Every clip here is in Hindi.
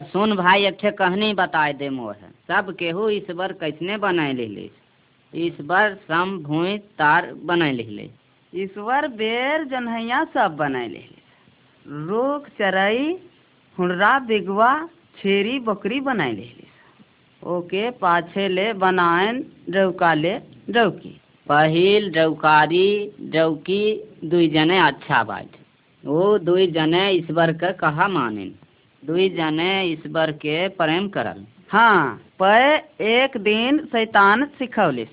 सुन भाई एक ठे कहानी बताए दे मोह। सब केहू ईश्वर कैसने बनाए ले ईश्वर सम भूमि तार बनाए ले ईश्वर बेर जनहैया सब बनाए ले रुख चरई हुनरा बिगवा छेरी बकरी बनाए ले ओके पाछे ले बनाएन रौका ले रौकी। पहिल रौकारी रौकी दुई जने अच्छा बात वो दुई जने ईश्वर के कहा माने दुई जने ईश्वर के प्रेम करल। हाँ पे एक दिन शैतान सिखौलिस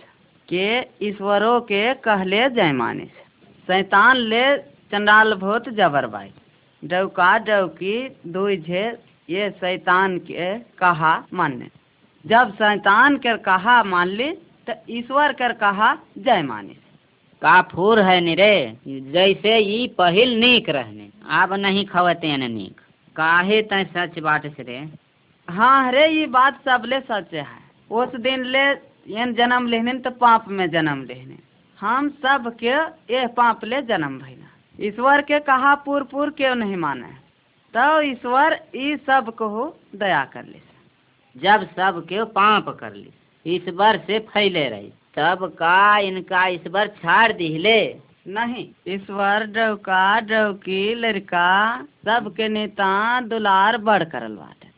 के ईश्वरों के कहले जय मानिस शैतान ले चंडाल भूत जबर बाई डौका डौकी दुई झे ये शैतान के कहा माने जब शैतान कर कहा मान ली तो ईश्वर कर कहा जय मानिस का फूर है निरे जैसे ई पहिल नीक रहने अब नहीं खवते नीक। काहे तय सच बात से रे हाँ रे ये बात सबले सच है। उस दिन ले यन जन्म लेने तो पाप में जन्म लेने हम सब के ये पाप ले जन्म भैना ईश्वर के कहा पूर पूर क्यों नहीं माने? तो ईश्वर ई सबको दया कर ले जब सब के पाप कर ली ईश्वर से फैले रही तब का इनका ईश्वर छाड़ दिले नहीं ईश्वर डौका डौकी लड़का, सबके नेता दुलार बढ़ करल बाटे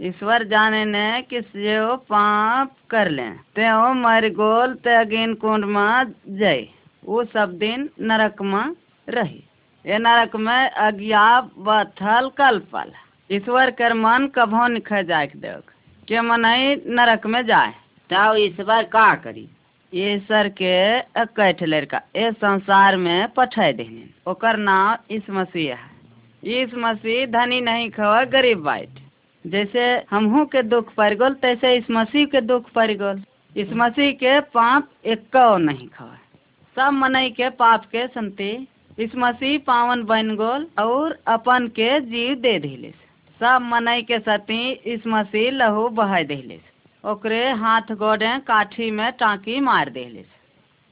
ईश्वर जाने ने किस जो पाप कर ले। ते ओ मर गोल, ते अगिन कुंड में जय। वो सब दिन नरक में रही। ये नरक में अज्ञा बथल पल। ईश्वर कर मन कभो निख जाए देख के मनई नरक में जाए। ईश्वर का करी? ईश्वर के कैठ लड़का, ए संसार में पठा देने ओकर नाम इस मसीह है। इस मसीह धनी नहीं खवा गरीब बाइट। जैसे हमहू के दुख पड़ गल, तैसे इस मसीह के दुख पड़ गल। इस मसीह के पाप एक नहीं खवा सब मनई के पाप के संति। इस मसीह पावन बन गोल और अपन के जीव दे दिले सब मनई के सती इस मसीह लहू बहा दिले ओकरे हाथ गोड़े काठी में टाँकी मार दिले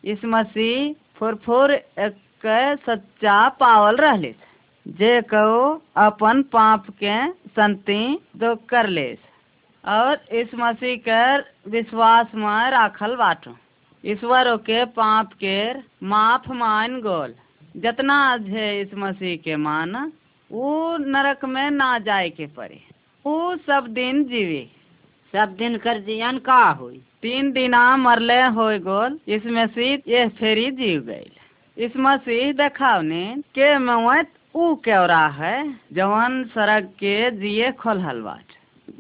इस मसीह फुरफुर एक सच्चा पावल रहले जे कहो अपन पाप के संति दो कर ले और इस मसीह कर विश्वास में राखल बाटो। ईश्वरों के पाप के माफ़ मान गोल। जितना है इस मसीह के मान वो नरक में ना जाए के पड़े। वो सब दिन जीवे। सब दिन कर जियन का हुई? तीन दिना मरले हो गोल, इस मसीह ये फेरी जीव गई इस मसीह देखावने के मवत ऊ केवरा है, जवन सड़क के जिए खोलहल बाट।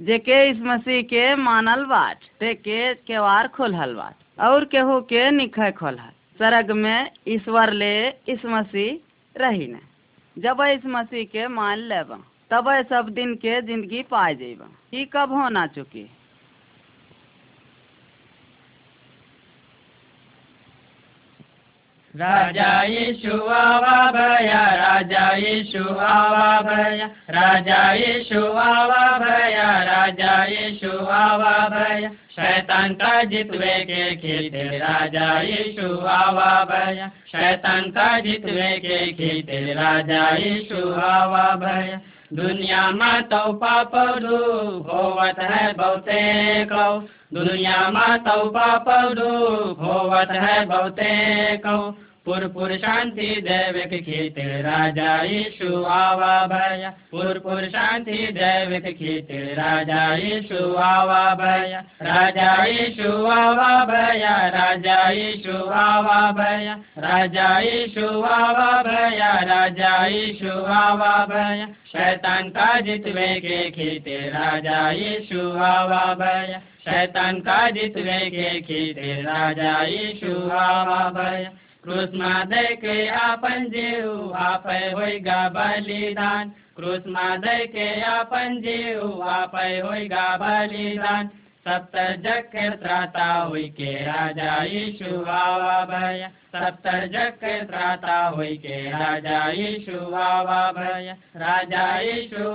जेके इस मसीह के मानल बाट, ते के केवार खोलहल बाट, और केहू के निखे खोलहल। सड़क में ईश्वर ले इस मसीह रही न। जब इस मसीह के मान लेब, तब सब दिन के ज़िंदगी पा जेब ई कब होना चुकी? राजा यीशु आवा भया, राजा यीशु आवा भया, राजा यीशु आवा भया शैतान का जितवे के खीते राजा यीशु आवा भया। शैतान का जितवे के खीते राजा यीशु आवा भया। दुनिया में तो पाप होवत है बहुते कौ दुनिया में तो पाप होवत है बहुते कौ पुर पुर शांति दैविक खीत राजा यीशु आवा भया। पुर पुर शांति दैविक खीत राजा यीशु आवा भया। राजा यीशु आवा भया, राजा यीशु आवा भया। राजा यीशु आवा भया, राजा यीशु आवा भया। शैतान का जितवे के खीते राजा यीशु आवा भया। शैतान का जितवे के खीते राजा यीशु आवा भया। दे के आपन जीव, आप होइगा बलिदान. कृष्णा दे के आपन जीव, आप होइगा बलिदान. सप्त जग त्राता हुई के राजा यीशु आवा भया. सत्तर जग के त्राता हुई के राजा यीशु आवा भया, राजा यीशु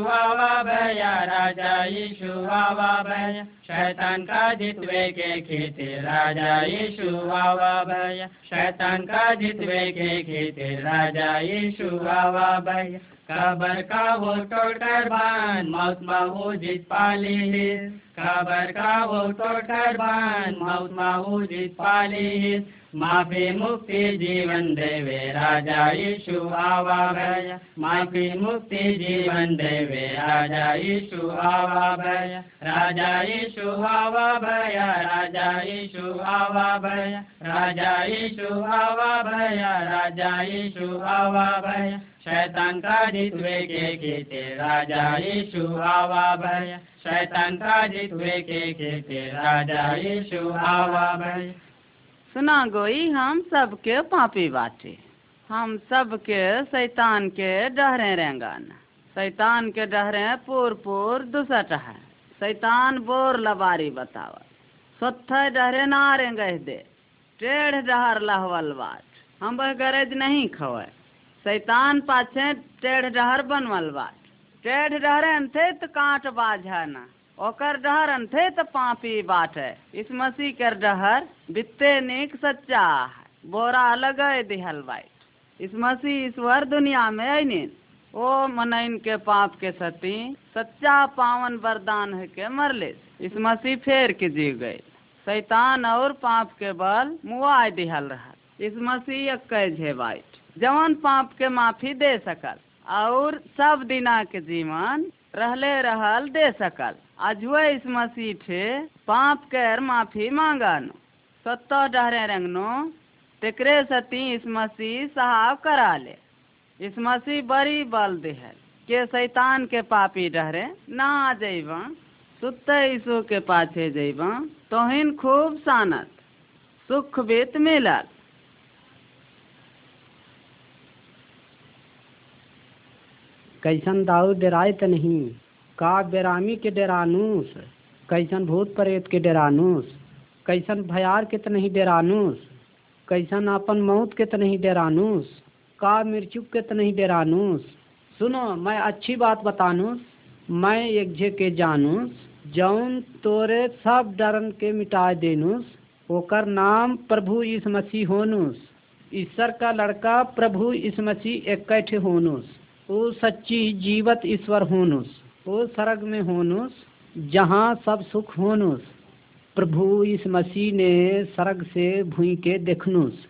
आवा भया। राजा यीशु आवा भया शैतान का जितवे के खेती, राजा यीशु आवा भया। शैतान का जितवे के खेती, राजा यीशु आवा भया। कबर का वो टोटर बान मौत माहू जीत पाली है कबर का वो टोटर बान मौत माहू जीत पाली है माफ़ी मुक्ति जीवन देवे, राजा यीशु आवा भया। माफ़ी मुक्ति जीवन देवे, राजा यीशु आवा भया। राजा यीशु आवा भया, राजा यीशु आवा भया। राजा यीशु आवा भया, राजा यीशु आवा भया। शैतान का जितवे के केते, राजा यीशु आवा भया। शैतान का जितवे के केते, राजा यीशु आवा भया। सुना गोई, हम सबके पापी बाटे। हम सबके शैतान के डहरे रेंगन। शैतान के डहरे पूर पुर दुसट है शैतान बोर लबारी बतावा स्वत्थ डहरे ना रेंग दे। टेढ़ डहर लहवल बाट। हम वह गरज नहीं खवे शैतान पाछे टेढ़ डहर बनवल बाट। टेढ़ डहरे थे तो कांट बाझ ना ओकर डहर अंथे तो पापी बाट। है इस मसीह कर डहर बित्ते निक सच्चा बोरा अलग है दिहल बाइट। इस मसीह ईश्वर दुनिया में अनिन ओ मनइन के पाप के सती सच्चा पावन वरदान है के मरले। इस मसीह फेर के जी गए। शैतान और पाप के बल मुआय दिहल रहा इस मसीह कैझे बाइट। जवन पाप के माफ़ी दे सकल, और सब दिना के जीवन रहले रहल दे सकल। अजुए इस मसीह थे पाप कर माफ़ी मांगन। सत्तो डहरे रंगनो तेकरे सती इस मसीह साहब करा ले इस मसीह बड़ी बल देहल, के शैतान के पापी डहरे ना आ जइबा सुत यीशु के पाछे जइबा तोहिन खूब सानत, सुख बीत मिलल कैसन दाऊ डराए त नहीं। का बेरामी के डरानूस, कैसन भूत प्रेत के डरानूस, कैसन भयार के नहीं डरानूस, कैसन अपन मौत के त नहीं डरानूस, का मृत्यु के नहीं डरानूस। सुनो, मैं अच्छी बात बतानूस, मैं एक जे के जानूस, जौन तोरे सब डरन के मिटा देनुस, ओकर नाम प्रभु यीशु मसीह होनुस। ईश्वर का लड़का प्रभु यीशु मसीह इकट्ठे होनुस वो सच्ची जीवत ईश्वर होनुस। वो स्वर्ग में होनुस, जहाँ सब सुख होनुस। प्रभु इस मसीह ने स्वर्ग से भूई के देखनुस।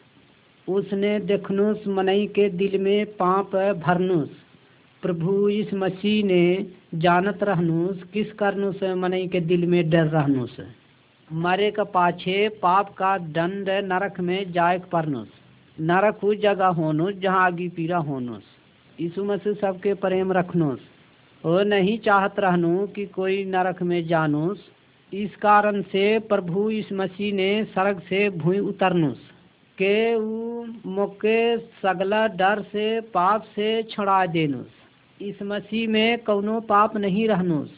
उसने देखनुस मनई के दिल में पाप भरनुस। प्रभु इस मसीह ने जानत रहनुस, किस करनुस मनई के दिल में डर रहनुस? मरे का पाछे पाप का दंड नरक में जाय परनुस। नरक उस जगह होनुस, जहाँ आगी पीरा होनुस। यीशु मसीह सबके प्रेम रखनुस। वो नहीं चाहत रहनु कि कोई नरक में जानूस। इस कारण से प्रभु इस मसीह ने स्वर्ग से भूई उतरनुस। के ऊ मौके सगला डर से पाप से छुड़ा देनुस। इस मसीह में कौनो पाप नहीं रहनुस।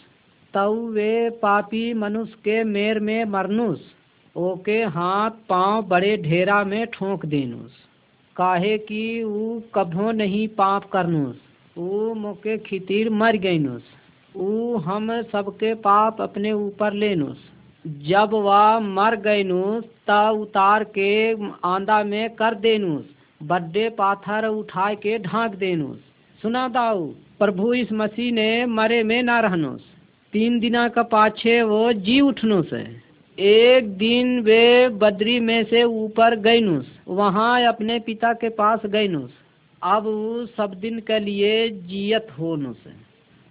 तऊ वे पापी मनुष्य के मेर में मरनुस। ओके हाथ पाँव बड़े ढेरा में ठोंक देनुस। काहे कि ऊ कभो नहीं पाप करनुस। ऊ मोके खितीर मर गईनुस ऊ हम सबके पाप अपने ऊपर लेनुस। जब वह मर गईनुस ता उतार के आंदा में कर देनुस। बड्डे पाथर उठा के ढांक देनुस। सुना दाऊ, प्रभु इस मसीह ने मरे में ना रहनुस। तीन दिना का पाछे वो जी उठनुस है। एक दिन वे बद्री में से ऊपर गईनुस वहाँ अपने पिता के पास गईनुस अब सब दिन के लिए जियत होनुस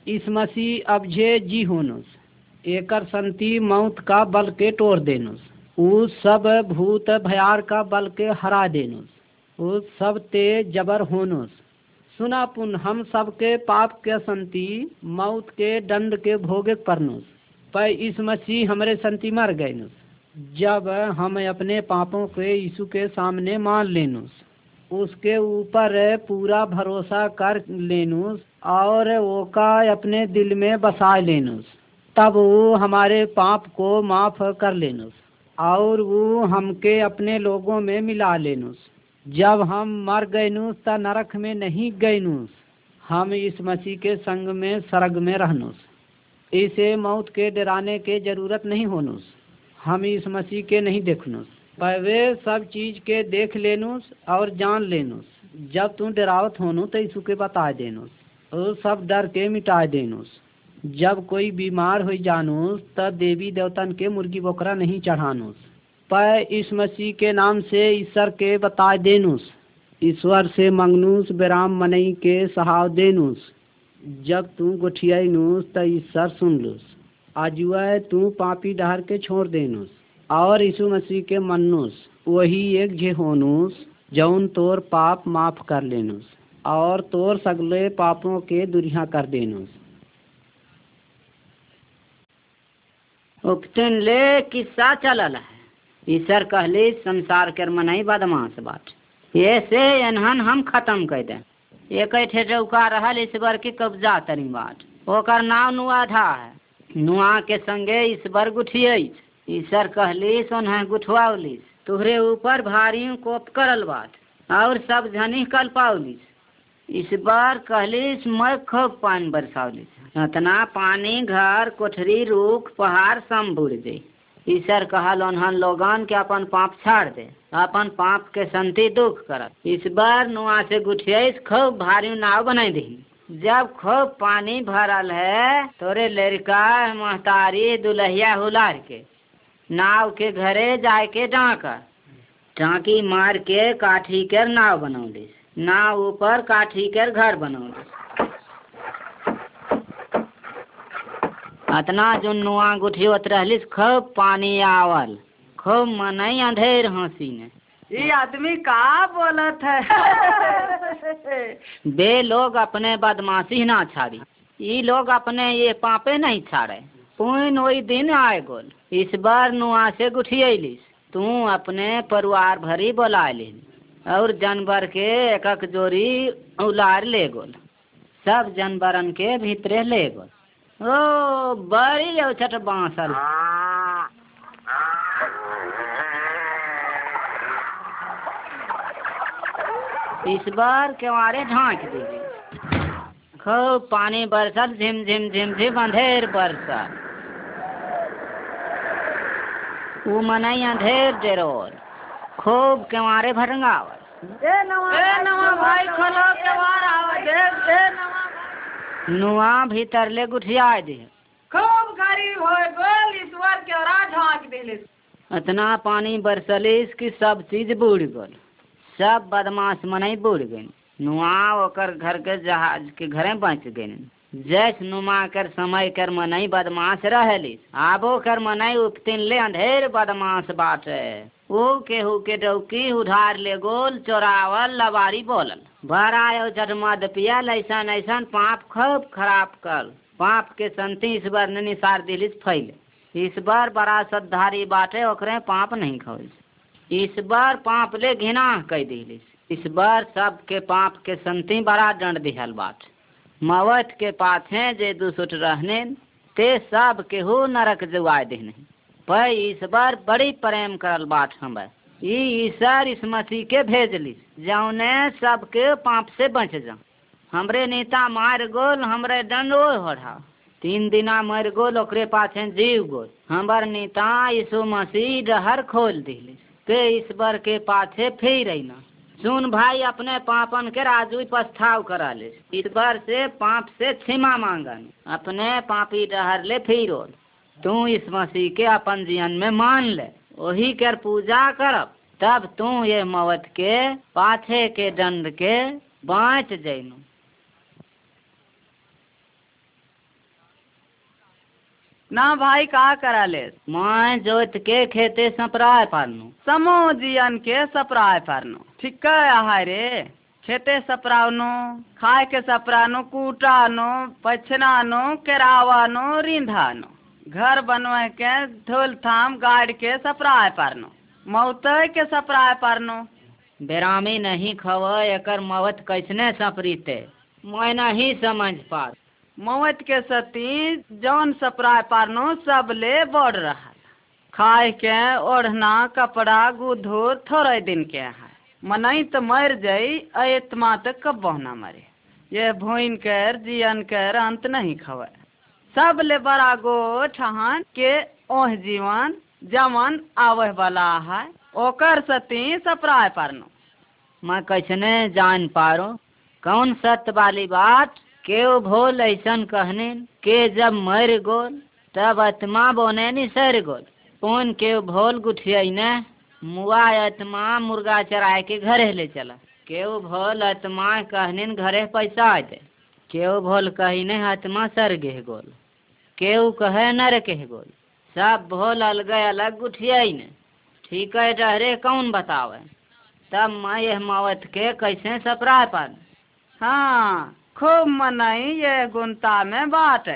इस मसीह अब जे जी होनुस एकर संति मौत का बल के तोड़ देनुस ऊ सब भूत भयार का बल के हरा देनुस ऊ सब ते जबर होनुस सुना पुन हम सबके पाप के संति मौत के दंड के भोगे परनुस पर इस मसीह हमारे संति मर गए जब हम अपने पापों के यीशु के सामने मान लेनुस उसके ऊपर पूरा भरोसा कर लेनुस और ओका अपने दिल में बसा लेनुस। तब वो हमारे पाप को माफ़ कर लेनुस और वो हमके अपने लोगों में मिला लेनुस। जब हम मर गएनुस त नरक में नहीं गएनुस हम इस मसीह के संग में सरग में रहनुस। इसे मौत के डराने के ज़रूरत नहीं होनुस। हम इस मसीह के नहीं देखनुस। वे सब चीज़ के देख लेनुस और जान लेनुस। जब तू डरावत होनु तो यीशु के बता देनुस और सब डर के मिटा देनुस। जब कोई बीमार हो जानुस तब देवी देवतन के मुर्गी बकरा नहीं चढ़ानुस। पर इस मसीह के नाम से ईश्वर के बता देनुस। ईश्वर से मंगनूस बेराम मनई के सहाव देनुस। जब तू गोठियानुस त ईश्वर सुन लुस। आजुआ तू पापी डहर के छोड़ देनुस। और यीशु मसीह के मन्नुस वही एक जे होनुस जौन तोर पाप माफ़ कर लेनुस, और तोर सगले पापों के दुरिया कर देनुस। उपतिन ले किस्सा चलल है। ईश्वर कहली, संसार के मनई बदमाश बाट। ये से एनहन हम खत्म कर दे। एक ठे चौका रहल ईश्वर की कब्जा तरी बाट। ओकर नाम नुआधा है। नुआ के संगे ईश्वर गुठिये ईश्वर कहली सोन गुठवाउलिस तुहरे ऊपर भारी कोप करल बात और सब झनी कल पाउलिस इस बार कहलिस मैं खूब पानी बरसावलिस। इतना पानी, घर, कोठरी, रूख, पहाड़ सब बुड़ दे। ईश्वर कहल उन्हन लोगन के अपन पाप छाड़ दे, अपन पाप के संति दुख करत। इस बार नुआ से गुठियाइस खूब भारी नाव बनाई दी जब खूब पानी भरल है, तोरे लड़का, महतारी दुल्हिया हुलार के। नाव के घरे जाए के डाका टाँकी मार के काठी कर नाव बनौलिस नाव ऊपर काठी कर घर बनौलिस अतना जो नुआ गुठियोत रहलिस खूब पानी आवल। खूब मनई अंधेर हँसी ने। ये आदमी का बोलत है? बे लोग अपने बदमाशी ना छाड़ी। ये लोग अपने ये पापे नहीं छाड़े। पुन वही दिन आए गोल इस बार नुआ से गुठियलिस। तू अपने परिवार भरी बोला ले और जानवर के एक एक जोड़ी उलार ले गोल सब जानवरन के भीतरे ले गोल ओ, बड़ी औछट बांसल। इस बार केवारे ढांक दी खूब पानी बरसल झिम झिम झिम झिम अंधेर बरसल ऊ मनई अंधेर डेरोल खूब केवारे भरंगावल ए नवा भाई खोलो केवार आवा दे दे नवा नुआ भीतर ले गुठिया दे। खूब गरीब हो गोल ईश्वर के राज हाँक देले इतना पानी बरसलिस कि सब चीज़ बूढ़ गल। सब बदमाश मनई बूढ़ गई नुआ ओकर घर के जहाज़ के घरे बच गई जैस नुमा कर समय कर मनई बदमाश रहलिस, आबो कर मनई उपतिन ले अंधेर बदमाश बाटे। केहू के डौकी उधार ले गोल चोरावल लवारी बोलल भर आयो चटमद पियल ऐसन ऐसन पाप खूब खराब कर। पाप के संति इस बार ने निसार दिलिस फैले। इस बार बड़ा सद्धारी बाटे, ओकरे पाप नहीं खोल बार पाप ले घिना कह दिलिस। बार सबके पाप के संति बड़ा दंड दिहल बाट। मवत के पाछे जे दुसुट रहने ते सब केहू नरक जुआए देने। पर इस बार बड़ी प्रेम करल बात हम ई ईश्वर इस मसीह के भेजलिस जौने सबके पाप से बच जा हमरे नेता मार गोल, हमरे दंड ओ होढ़ा तीन दिना मर गोल, ओकरे पाछे जीव गोल। हमर नेता यीशु मसीह डहर खोल दिलिस के ईश्वर के पाछे फिर अइना। सुन भाई अपने पापन के राजू पछताव करा ले। इस बार से पाप से क्षमा मांगन अपने पापी डहर ले फिर तू इस मसीह के अपन जीवन में मान ले। वही कर पूजा कर तब तू ये मवत के, पाछे के दंड के बाँच जैनु। ना भाई का करा ले। मैं जोत के खेते सपराय पालनु समो जियन के सपराय पारनो ठीक है रे। खेते सपरावनो खाए के सपरानो कूटानो पछनानो केरावानो रिंधानो। घर बनवाए के धोल थाम गाड़ के सपराय पारनो मौतय के सपराय पारनो बेरामी नहीं खव एकर मवत कैसने सपरीते। मैं नहीं समझ पात मौत के सती जौन सपराय पारनो सब ले बढ़ रहा खाए के ओढ़ना, कपड़ा, गुधूर थोड़े दिन के है। मनई तो मर जाई अतमा तक कब बहना मरे। ये भोइन कर, जियन कर अंत नहीं खवे। सब ले बड़ा गो ठहन के ओह जीवन जमन आवे वाला है, ओकर सती सपराय पारनो। मैं कैसने जान पारो, कौन सत्य वाली बात के भोल ऐसन कहने के जब मर गोल, तब आत्मा बोने नि सर गोल। कौन के भोल गुठिया ने मुआ आत्मा मुर्गा चराए के घरे ले चला। केहू भोल आत्मा कहने घरे पैसा आ दे। केहू भोल कहने आत्मा सर गे गोल। केहू कहे, नर के गोल। सब भोल अलग अलग गुठिया ने। ठीक है डहरे कौन बतावे? तब मैं यह मावत के कैसे सपरा पान? हाँ खूब मनई ये गुंता में बाटे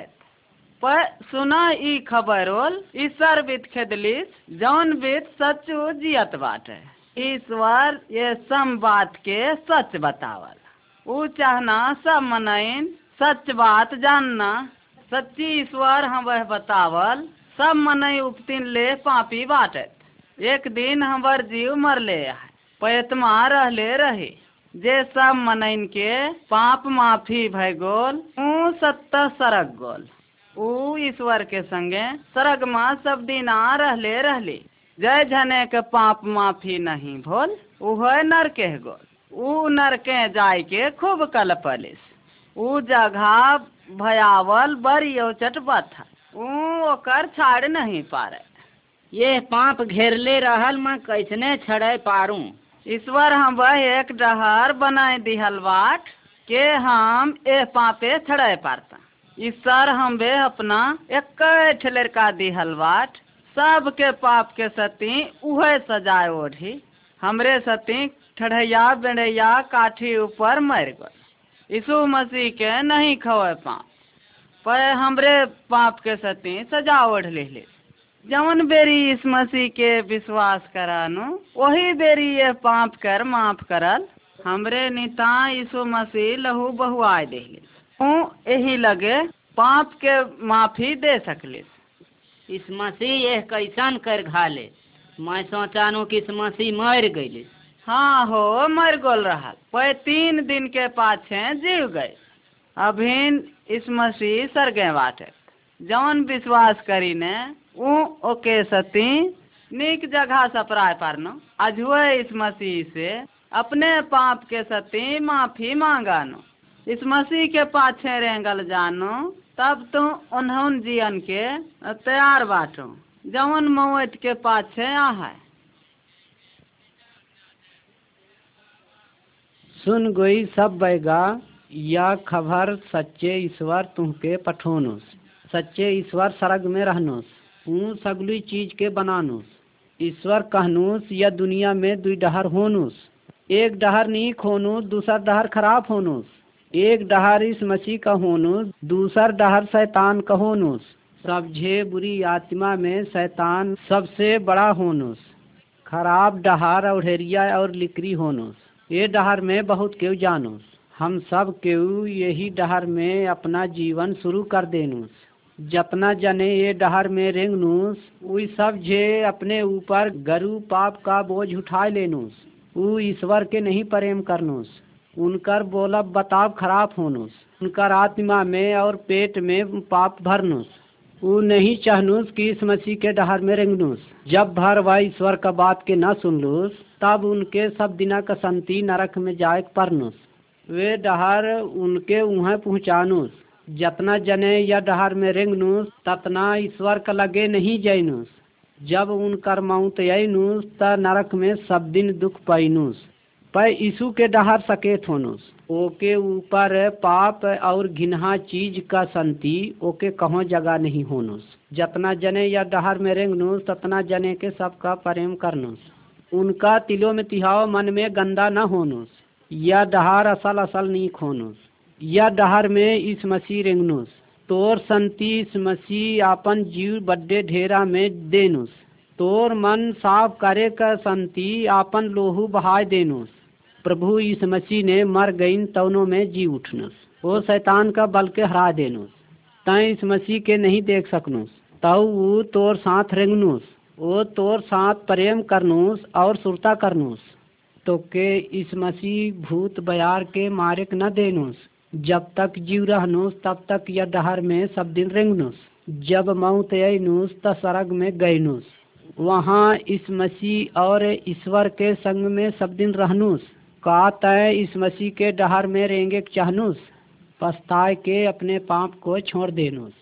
पर सुना ई खबर होल ईश्वर बीत खेदलिस, जौन बीत सचू जियत बाटे। ईश्वर ये सम बात के सच बतावल। ऊ चाहना सब मनइन सच बात जानना। सच्ची ईश्वर हम वह बतावल सब मनई उपतिन ले पापी बाटत। एक दिन हमर जीव मरले है पैतमा रहले रही। जे सब मनइन के पाप माफ़ी भय गोल, ऊ सत्त सरक गोल। ऊ ईश्वर के संगे सरग माँ सब दिन आ रहले रहली। जय झने के पाप माफ़ी नहीं भोल, उह नर के गोल। ऊ नर के जाय के खूब कलपलिस। ऊ जगह भयावल बड़ी बथा। ऊ ओकर छाड़ नहीं पारे। ये पाप घेरले रहल मैं कैसने छड़े पारूं? ईश्वर हम एक डहर बनाए दिहल बाट, के हम ए पापे छड़े पारता। ईश्वर हम वे अपना एक लड़का दिहल बाट, सबके पाप के सती उहे सजाए ओढ़ी, हमरे सती ठढ़ैया बेड़ैया काठी ऊपर मर गए। यीशु मसीह के नहीं खवे पाप, पर हमरे पाप के सती सजा ओढ़ ले जवन बेरी इस मसीह के विश्वास करानु वही बेरी ये पाप कर माफ़ करल। हमरे निता यीशु मसीह लहू बहुआए देले यही लगे पाप के माफ़ी दे सकले इस मसीह यह कैसन कर घाले? मैं सोचानु कि इस मसीह मर गईले हाँ हो मर गोल रहा पे तीन दिन के पाछे जीव गए। अभिन इस मसीह सरगे बाटे। जौन विश्वास करी ने ओके सती, नीक जगह सपराय पारनो। अजुए इस मसीह से अपने पाप के सती माफ़ी मांगानो। इस मसीह के पाछे रेंगल जानो, तब तो उन्होंने जियन के तैयार बाटो। जवन मौत के पाछे आहे सुन गोई सब बैगा या खबर सच्चे ईश्वर तुमके पठोनुस। सच्चे ईश्वर सरग में रहनुस ऊ सगली चीज़ के बनानुस। ईश्वर कहनुस या दुनिया में दुई डहर होनुस। एक डहर नीक होनुस, दूसर डहर खराब होनुस। एक डहर इस मसीह का होनुस, दूसर डहर शैतान का होनुस। सबझे बुरी आत्मा में शैतान सबसे बड़ा होनुस। खराब डहार औढ़ेरिया और लिकरी होनुस। ये डहर में बहुत केव जानूस। हम सब केव यही डहर में अपना जीवन शुरू कर देनुस। जतना जने ये डहर में रेंगनूस वही सब जे अपने ऊपर गरु पाप का बोझ उठा लेनुस ऊ ईश्वर के नहीं प्रेम करनुस उनकर बोलब बताव खराब होनुस उनकर आत्मा में और पेट में पाप भरनुस ऊ नहीं चाहनुस कि इस मसीह के डहर में रेंगनुस जब भर वह ईश्वर का बात के न सुनलूस तब उनके सब दिना का संति नरक में जाए परनुस वे डहर उनके उहाँ पहुँचानुस जतना जने या डहर में रेंगनुस, ततना ईश्वर का लगे नहीं जैनुस। जब उन कर मौत अनुस त नरक में सब दिन दुख पैनुस। पर यीशु के डहर सकेत होनुस। ओके ऊपर पाप और घिनहा चीज़ का संति, ओके कहो जगह नहीं होनुस। जतना जने या डहर में रेंगनुस, ततना जने के सबका प्रेम करनुस। उनका तिलो में तिहाव मन में गंदा न होनुस। या डहार असल असल नीक होनुस। या डहार में इस मसीह रेंगनुस, तोर संति इस मसीह आपन जीव बड्डे ढेरा में देनुस, तोर मन साफ़ करे का संति आपन लोहू बहाय देनुस। प्रभु इस मसीह ने मर गईन तवनों में जी उठनुस वो शैतान का बल के हरा देनुस। तय इस मसीह के नहीं देख सकनुस तऊ वो तोर साथ रेंगनुस वो तोर साथ प्रेम करनुस और सुरता करनुस। तो के इस मसीह भूत बयार के मारे न देनुस। जब तक जीव रहनुस, तब तक यह डहर में सब दिन रेंगनुस। जब मौत अनुस त सरग में गयनुस वहाँ इस मसीह और ईश्वर के संग में सब दिन रहनुस। का तय इस मसीह के डहर में रेंगे चाहनुस। पछताए के अपने पाप को छोड़ देनुस।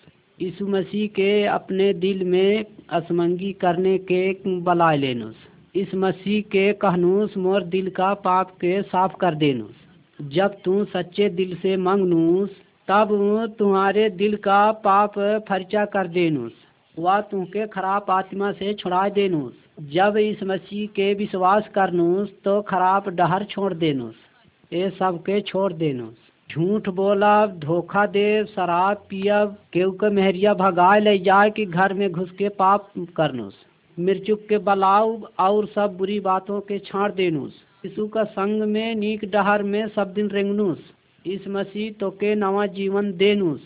यीशु मसीह के अपने दिल में असमंगी करने के बलाय लेनुस। इस मसीह के कहनूस, मोर दिल का पाप के साफ़ कर देनुस। जब तू सच्चे दिल से मंगनूस, तब तुम्हारे दिल का पाप फर्चा कर देनुस वह तुमके खराब आत्मा से छुड़ा देनुस। जब इस मसीह के विश्वास करनूस तो खराब डहर छोड़ देनुस ये सब के छोड़ देनुस। झूठ बोला, धोखा दे, शराब पियब केहू के मेहरिया भगाए ले, जाए कि घर में घुस के पाप करनुस। मिर्चुक के बलाव और सब बुरी बातों के छाड़ देनुस। यीशु का संग में नीक डहर में सब दिन रेंगनुस। इस मसीह तो के नवा जीवन देनुस।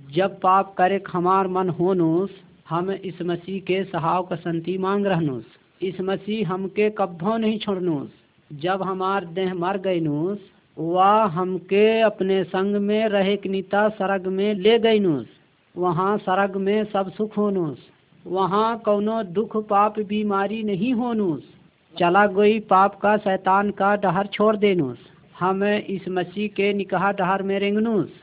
जब पाप करे हमार मन होनुस, हम इस मसीह के सहाव का संति मांग रहनुस। इस मसीह हमके कब्बो नहीं छोड़नुस। जब हमार देह मर गईनुस वह हमके अपने संग में रहे नीता सरग में ले गईनुस। वहाँ सरग में सब सुख होनुस। वहाँ कौनो दुख पाप बीमारी नहीं होनुस। चला गई पाप का शैतान का डहर छोड़ देनुस। हम इस मसीह के निकाह डहर में रेंगनुस।